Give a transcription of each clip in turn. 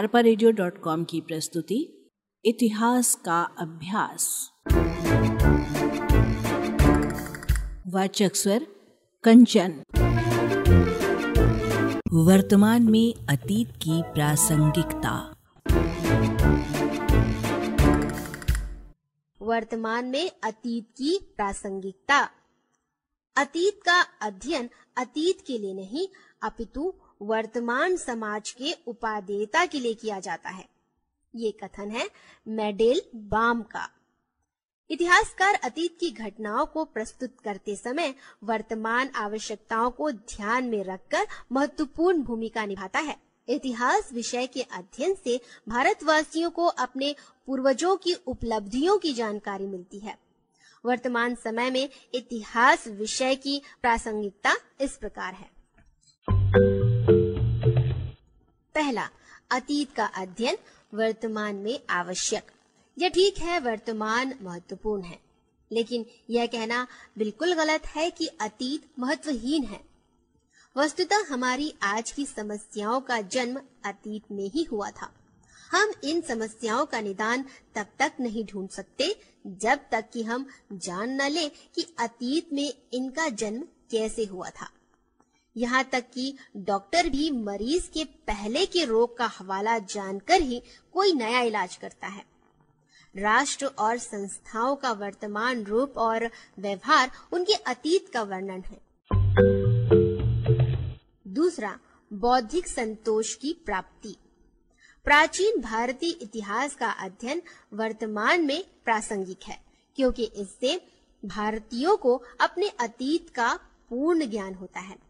अरपा की प्रस्तुति, इतिहास का अभ्यास। वाचक स्वर, कंचन। वर्तमान में अतीत की प्रासंगिकता। वर्तमान में अतीत की प्रासंगिकता। अतीत का अध्ययन अतीत के लिए नहीं, अपितु वर्तमान समाज के उपादेयता के लिए किया जाता है। ये कथन है मेडेल बाम का। इतिहासकार अतीत की घटनाओं को प्रस्तुत करते समय वर्तमान आवश्यकताओं को ध्यान में रखकर महत्वपूर्ण भूमिका निभाता है। इतिहास विषय के अध्ययन से भारतवासियों को अपने पूर्वजों की उपलब्धियों की जानकारी मिलती है। वर्तमान समय में इतिहास विषय की प्रासंगिकता इस प्रकार है। पहला, अतीत का अध्ययन वर्तमान में आवश्यक। यह ठीक है, वर्तमान महत्वपूर्ण है, लेकिन यह कहना बिल्कुल गलत है कि अतीत महत्वहीन है। वस्तुतः हमारी आज की समस्याओं का जन्म अतीत में ही हुआ था। हम इन समस्याओं का निदान तब तक नहीं ढूंढ सकते, जब तक कि हम जान न ले कि अतीत में इनका जन्म कैसे हुआ था। यहाँ तक कि डॉक्टर भी मरीज़ के पहले के रोग का हवाला जानकर ही कोई नया इलाज करता है। राष्ट्र और संस्थाओं का वर्तमान रूप और व्यवहार उनके अतीत का वर्णन है। दूसरा, बौद्धिक संतोष की प्राप्ति। प्राचीन भारतीय इतिहास का अध्ययन वर्तमान में प्रासंगिक है, क्योंकि इससे भारतीयों को अपने अतीत का पूर्ण ज्ञान होता है।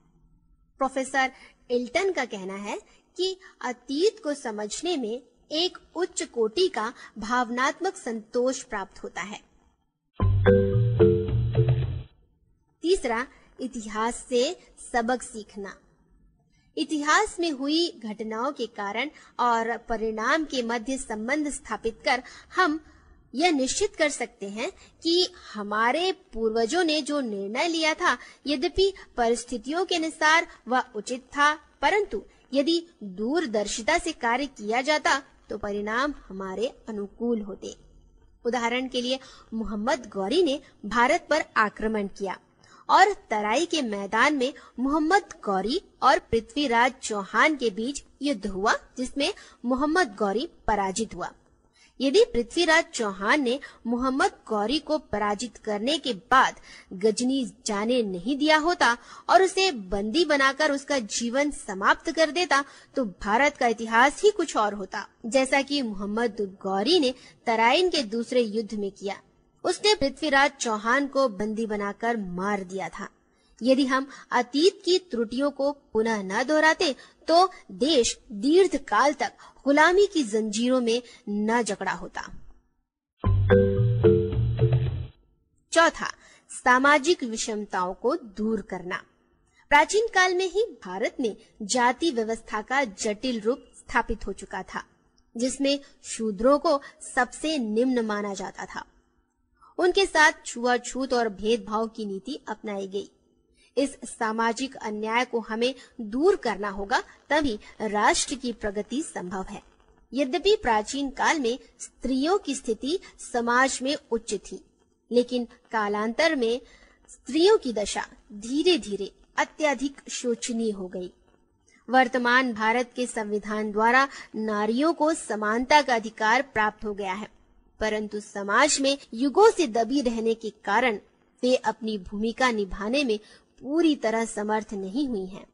प्रोफेसर इल्टन का कहना है कि अतीत को समझने में एक उच्च कोटि का भावनात्मक संतोष प्राप्त होता है। तीसरा, इतिहास से सबक सीखना। इतिहास में हुई घटनाओं के कारण और परिणाम के मध्य संबंध स्थापित कर हम यह निश्चित कर सकते हैं कि हमारे पूर्वजों ने जो निर्णय लिया था, यद्यपि परिस्थितियों के अनुसार वह उचित था, परंतु यदि दूरदर्शिता से कार्य किया जाता तो परिणाम हमारे अनुकूल होते। उदाहरण के लिए, मोहम्मद गौरी ने भारत पर आक्रमण किया और तराई के मैदान में मोहम्मद गौरी और पृथ्वीराज चौहान के बीच युद्ध हुआ, जिसमें मोहम्मद गौरी पराजित हुआ। यदि पृथ्वीराज चौहान ने मोहम्मद गौरी को पराजित करने के बाद गजनी जाने नहीं दिया होता और उसे बंदी बनाकर उसका जीवन समाप्त कर देता तो भारत का इतिहास ही कुछ और होता। जैसा कि मोहम्मद गौरी ने तराइन के दूसरे युद्ध में किया। उसने पृथ्वीराज चौहान को बंदी बनाकर मार दिया था। यदि हम अतीत की त्रुटियों को पुनः न दोहराते तो देश दीर्घ काल तक गुलामी की जंजीरों में न जकड़ा होता। चौथा, सामाजिक विषमताओं को दूर करना। प्राचीन काल में ही भारत में जाति व्यवस्था का जटिल रूप स्थापित हो चुका था, जिसमें शूद्रों को सबसे निम्न माना जाता था। उनके साथ छुआछूत और भेदभाव की नीति अपनाई गई। इस सामाजिक अन्याय को हमें दूर करना होगा, तभी राष्ट्र की प्रगति संभव है। यद्यपि प्राचीन काल में स्त्रियों की स्थिति समाज में उच्च थी, लेकिन कालांतर में स्त्रियों की दशा धीरे धीरे अत्यधिक शोचनीय हो गई। वर्तमान भारत के संविधान द्वारा नारियों को समानता का अधिकार प्राप्त हो गया है, परंतु समाज में युगों से दबी रहने के कारण वे अपनी भूमिका निभाने में पूरी तरह समर्थ नहीं हुई हैं।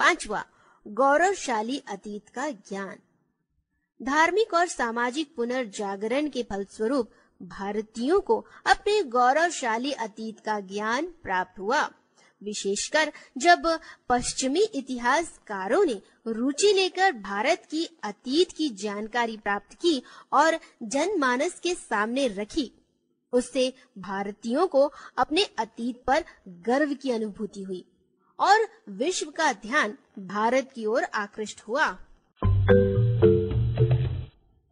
पांचवा, गौरवशाली अतीत का ज्ञान धार्मिक और सामाजिक पुनर्जागरण के फलस्वरूप भारतीयों को अपने गौरवशाली अतीत का ज्ञान प्राप्त हुआ विशेषकर जब पश्चिमी इतिहासकारों ने रुचि लेकर भारत की अतीत की जानकारी प्राप्त की और जनमानस के सामने रखी उससे भारतीयों को अपने अतीत पर गर्व की अनुभूति हुई और विश्व का ध्यान भारत की ओर आकृष्ट हुआ।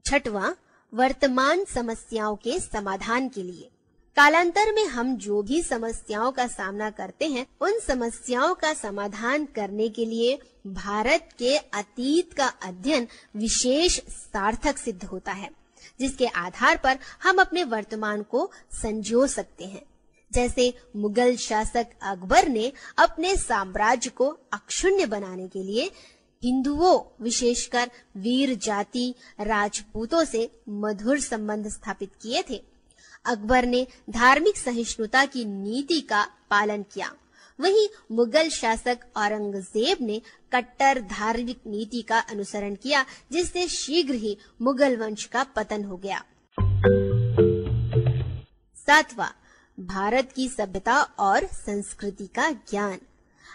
छठवां, वर्तमान समस्याओं के समाधान के लिए। कालांतर में हम जो भी समस्याओं का सामना करते हैं, उन समस्याओं का समाधान करने के लिए भारत के अतीत का अध्ययन विशेष सार्थक सिद्ध होता है। जिसके आधार पर हम अपने वर्तमान को संजो सकते हैं। जैसे मुगल शासक अकबर ने अपने साम्राज्य को अक्षुण्य बनाने के लिए हिंदुओं, विशेषकर वीर जाति, राजपूतों से मधुर संबंध स्थापित किए थे। अकबर ने धार्मिक सहिष्णुता की नीति का पालन किया। वहीं मुगल शासक औरंगज़ेब ने कट्टर धार्मिक नीति का अनुसरण किया, जिससे शीघ्र ही मुगल वंश का पतन हो गया। सातवा, भारत की सभ्यता और संस्कृति का ज्ञान।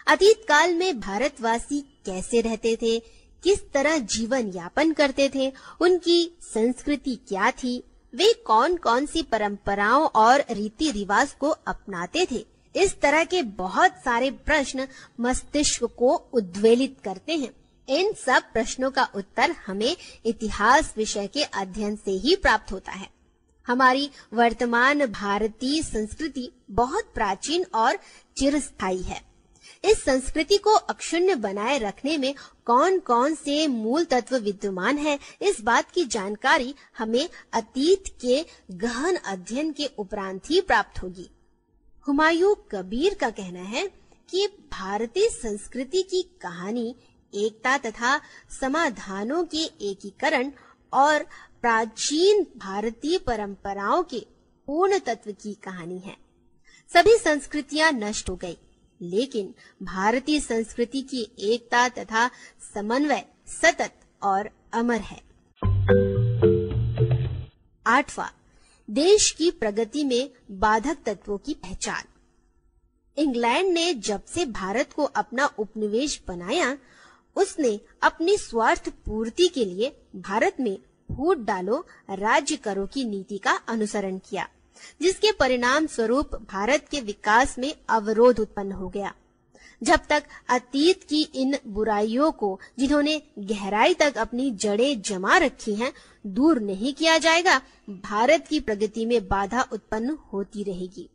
अतीत काल में भारतवासी कैसे रहते थे, किस तरह जीवन यापन करते थे, उनकी संस्कृति क्या थी, वे कौन कौन सी परंपराओं और रीति रिवाज को अपनाते थे इस तरह के बहुत सारे प्रश्न मस्तिष्क को उद्वेलित करते हैं। इन सब प्रश्नों का उत्तर हमें इतिहास विषय के अध्ययन से ही प्राप्त होता है। हमारी वर्तमान भारतीय संस्कृति बहुत प्राचीन और चिरस्थायी है। इस संस्कृति को अक्षुण्य बनाए रखने में कौन कौन से मूल तत्व विद्यमान है, इस बात की जानकारी हमें अतीत के गहन अध्ययन के उपरांत ही प्राप्त होगी। हुमायूं कबीर का कहना है कि भारतीय संस्कृति की कहानी, एकता तथा समाधानों के एकीकरण और प्राचीन भारतीय परंपराओं के पूर्ण तत्व की कहानी है। सभी संस्कृतियाँ नष्ट हो गई, लेकिन भारतीय संस्कृति की एकता तथा समन्वय सतत और अमर है। आठवां देश की प्रगति में बाधक तत्वों की पहचान। इंग्लैंड ने जब से भारत को अपना उपनिवेश बनाया, उसने अपनी स्वार्थ पूर्ति के लिए भारत में फूट डालो राज्य करो की नीति का अनुसरण किया, जिसके परिणाम स्वरूप भारत के विकास में अवरोध उत्पन्न हो गया। जब तक अतीत की इन बुराइयों को, जिन्होंने गहराई तक अपनी जड़ें जमा रखी हैं, दूर नहीं किया जाएगा, भारत की प्रगति में बाधा उत्पन्न होती रहेगी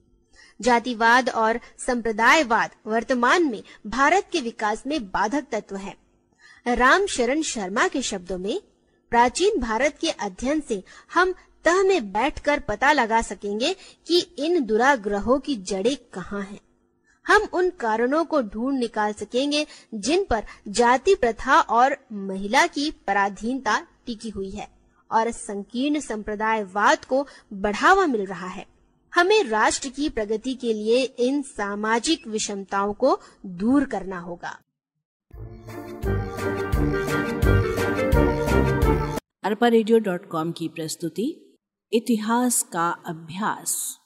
जातिवाद और संप्रदायवाद वर्तमान में भारत के विकास में बाधक तत्व है राम शरण शर्मा के शब्दों में, प्राचीन भारत के अध्ययन से हम तह में बैठकर पता लगा सकेंगे कि इन दुराग्रहों की जड़ें कहाँ हैं। हम उन कारणों को ढूंढ निकाल सकेंगे जिन पर जाति प्रथा और महिला की पराधीनता टिकी हुई है और संकीर्ण संप्रदायवाद को बढ़ावा मिल रहा है। हमें राष्ट्र की प्रगति के लिए इन सामाजिक विषमताओं को दूर करना होगा। अरपा की प्रस्तुति, इतिहास का अभ्यास।